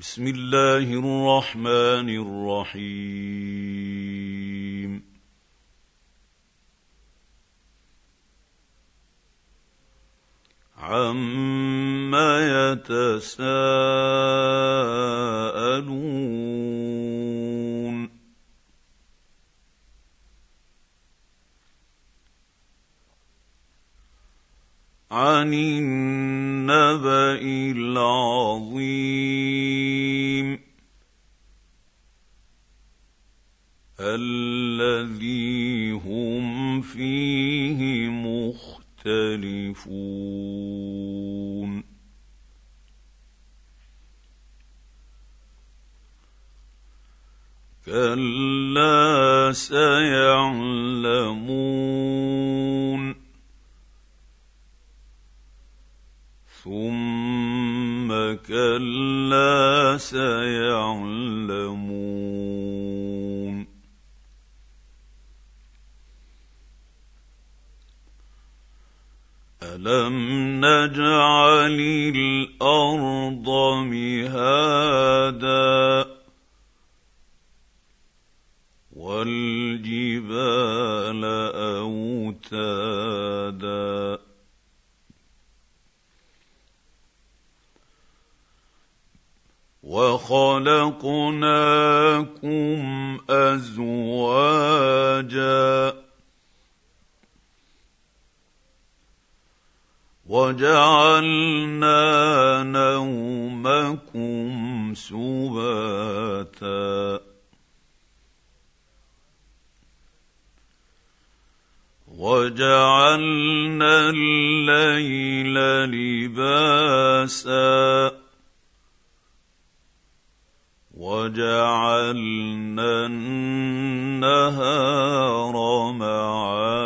بسم الله الرحمن الرحيم. عما يتساءلون. عن النبا العظيم. فيه مختلفون. كلا سيعلمون. ثم كلا سيعلمون. الم نجعل الأرض مهادا والجبال اوتادا وخلقناكم ازواجا وجعلنا نومكم سباتا. وجعلنا الليل لباسا. وجعلنا النهار معاشا.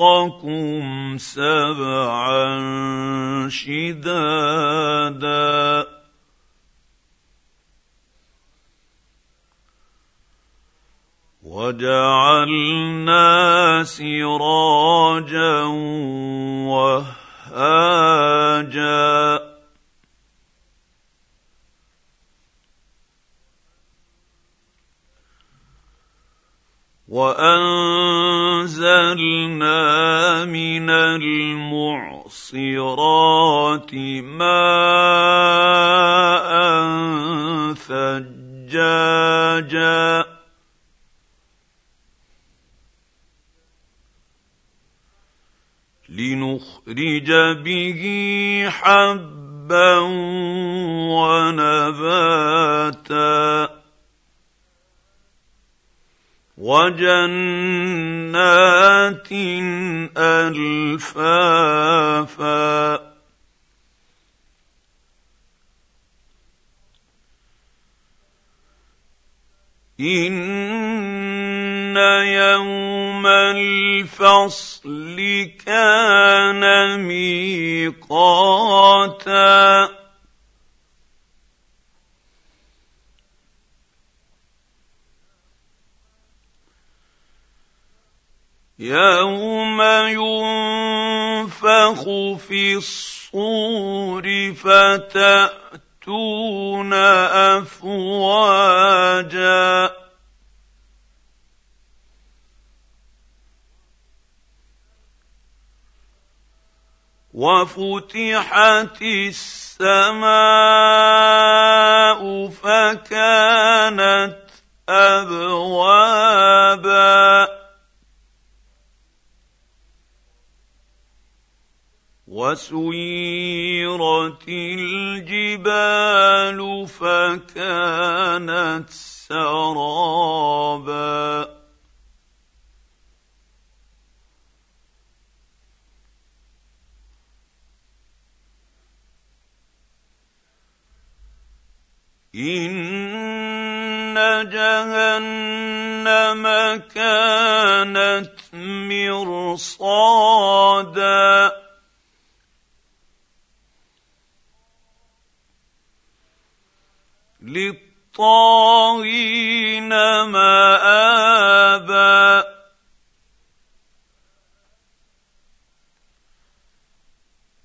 فوقكم سبعا شدادا. وجعلنا سراجا وهاجا. وانزلنا من المعصرات ماء ثجاجا. لنخرج به حبا ونباتا. وجنات ألفافا. إن يوم الفصل كان ميقاتا. يوم ينفخ في الصور فتاتون افواجا وفتحت السماء فكانت ابوابا وسيرت الجبال فكانت سرابا. إن جهنم كانت مرصادا. للطاغين مآبا.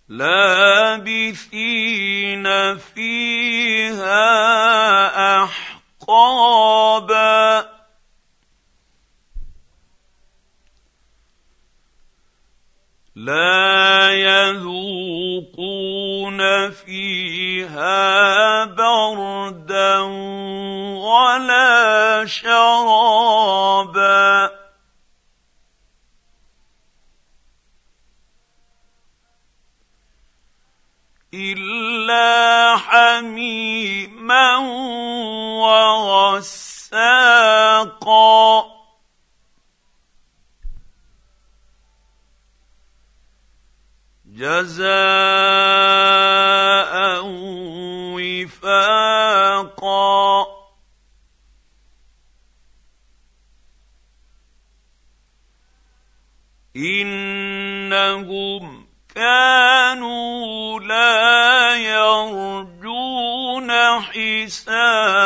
لابثين فيها أحقابا. لا يذوقون فيها ولا شرابا. الا حميما وغساقا. جزاء يرجون حسابا.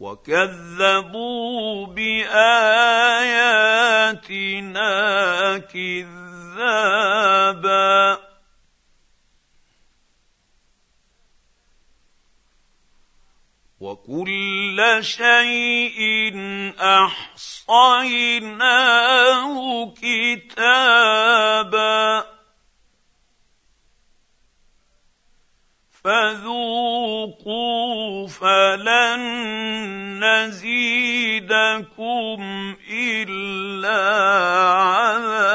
وكذبوا بآياتنا كذابا. وكل شيء أحصيناه كتابا. فذوقوا فلن نزيدكم إلا عذابا.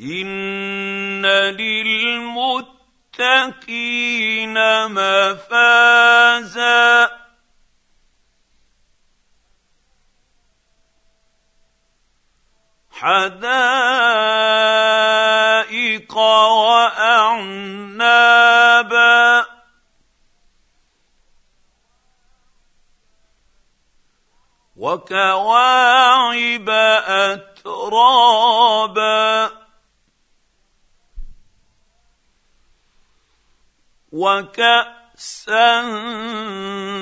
ان للمتقين مفازا حدائق وأعنابا. وكواعب أترابا. وكأسا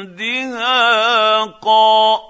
دهاقا.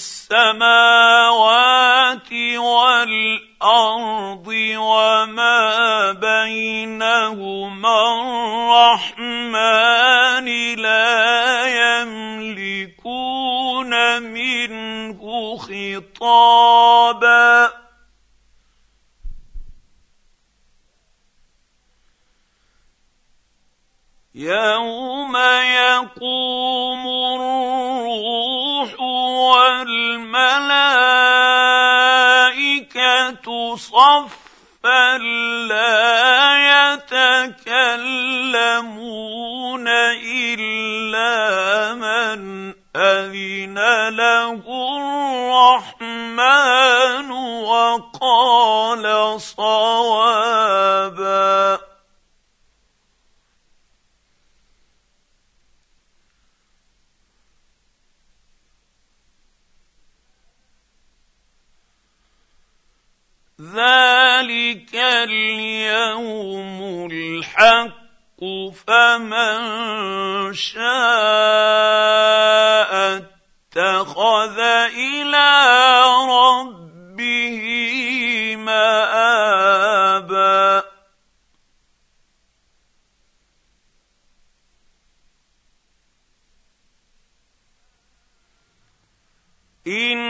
السماوات والأرض وما بينهما الرحمن لا يملكون منه خطابا. يوم يقوم الروح والملائكة صفا لا يتكلمون إلا من أذن له الرحمن وقال ذلك اليوم الحق فمن شاء اتخذ إلى ربه مابا إن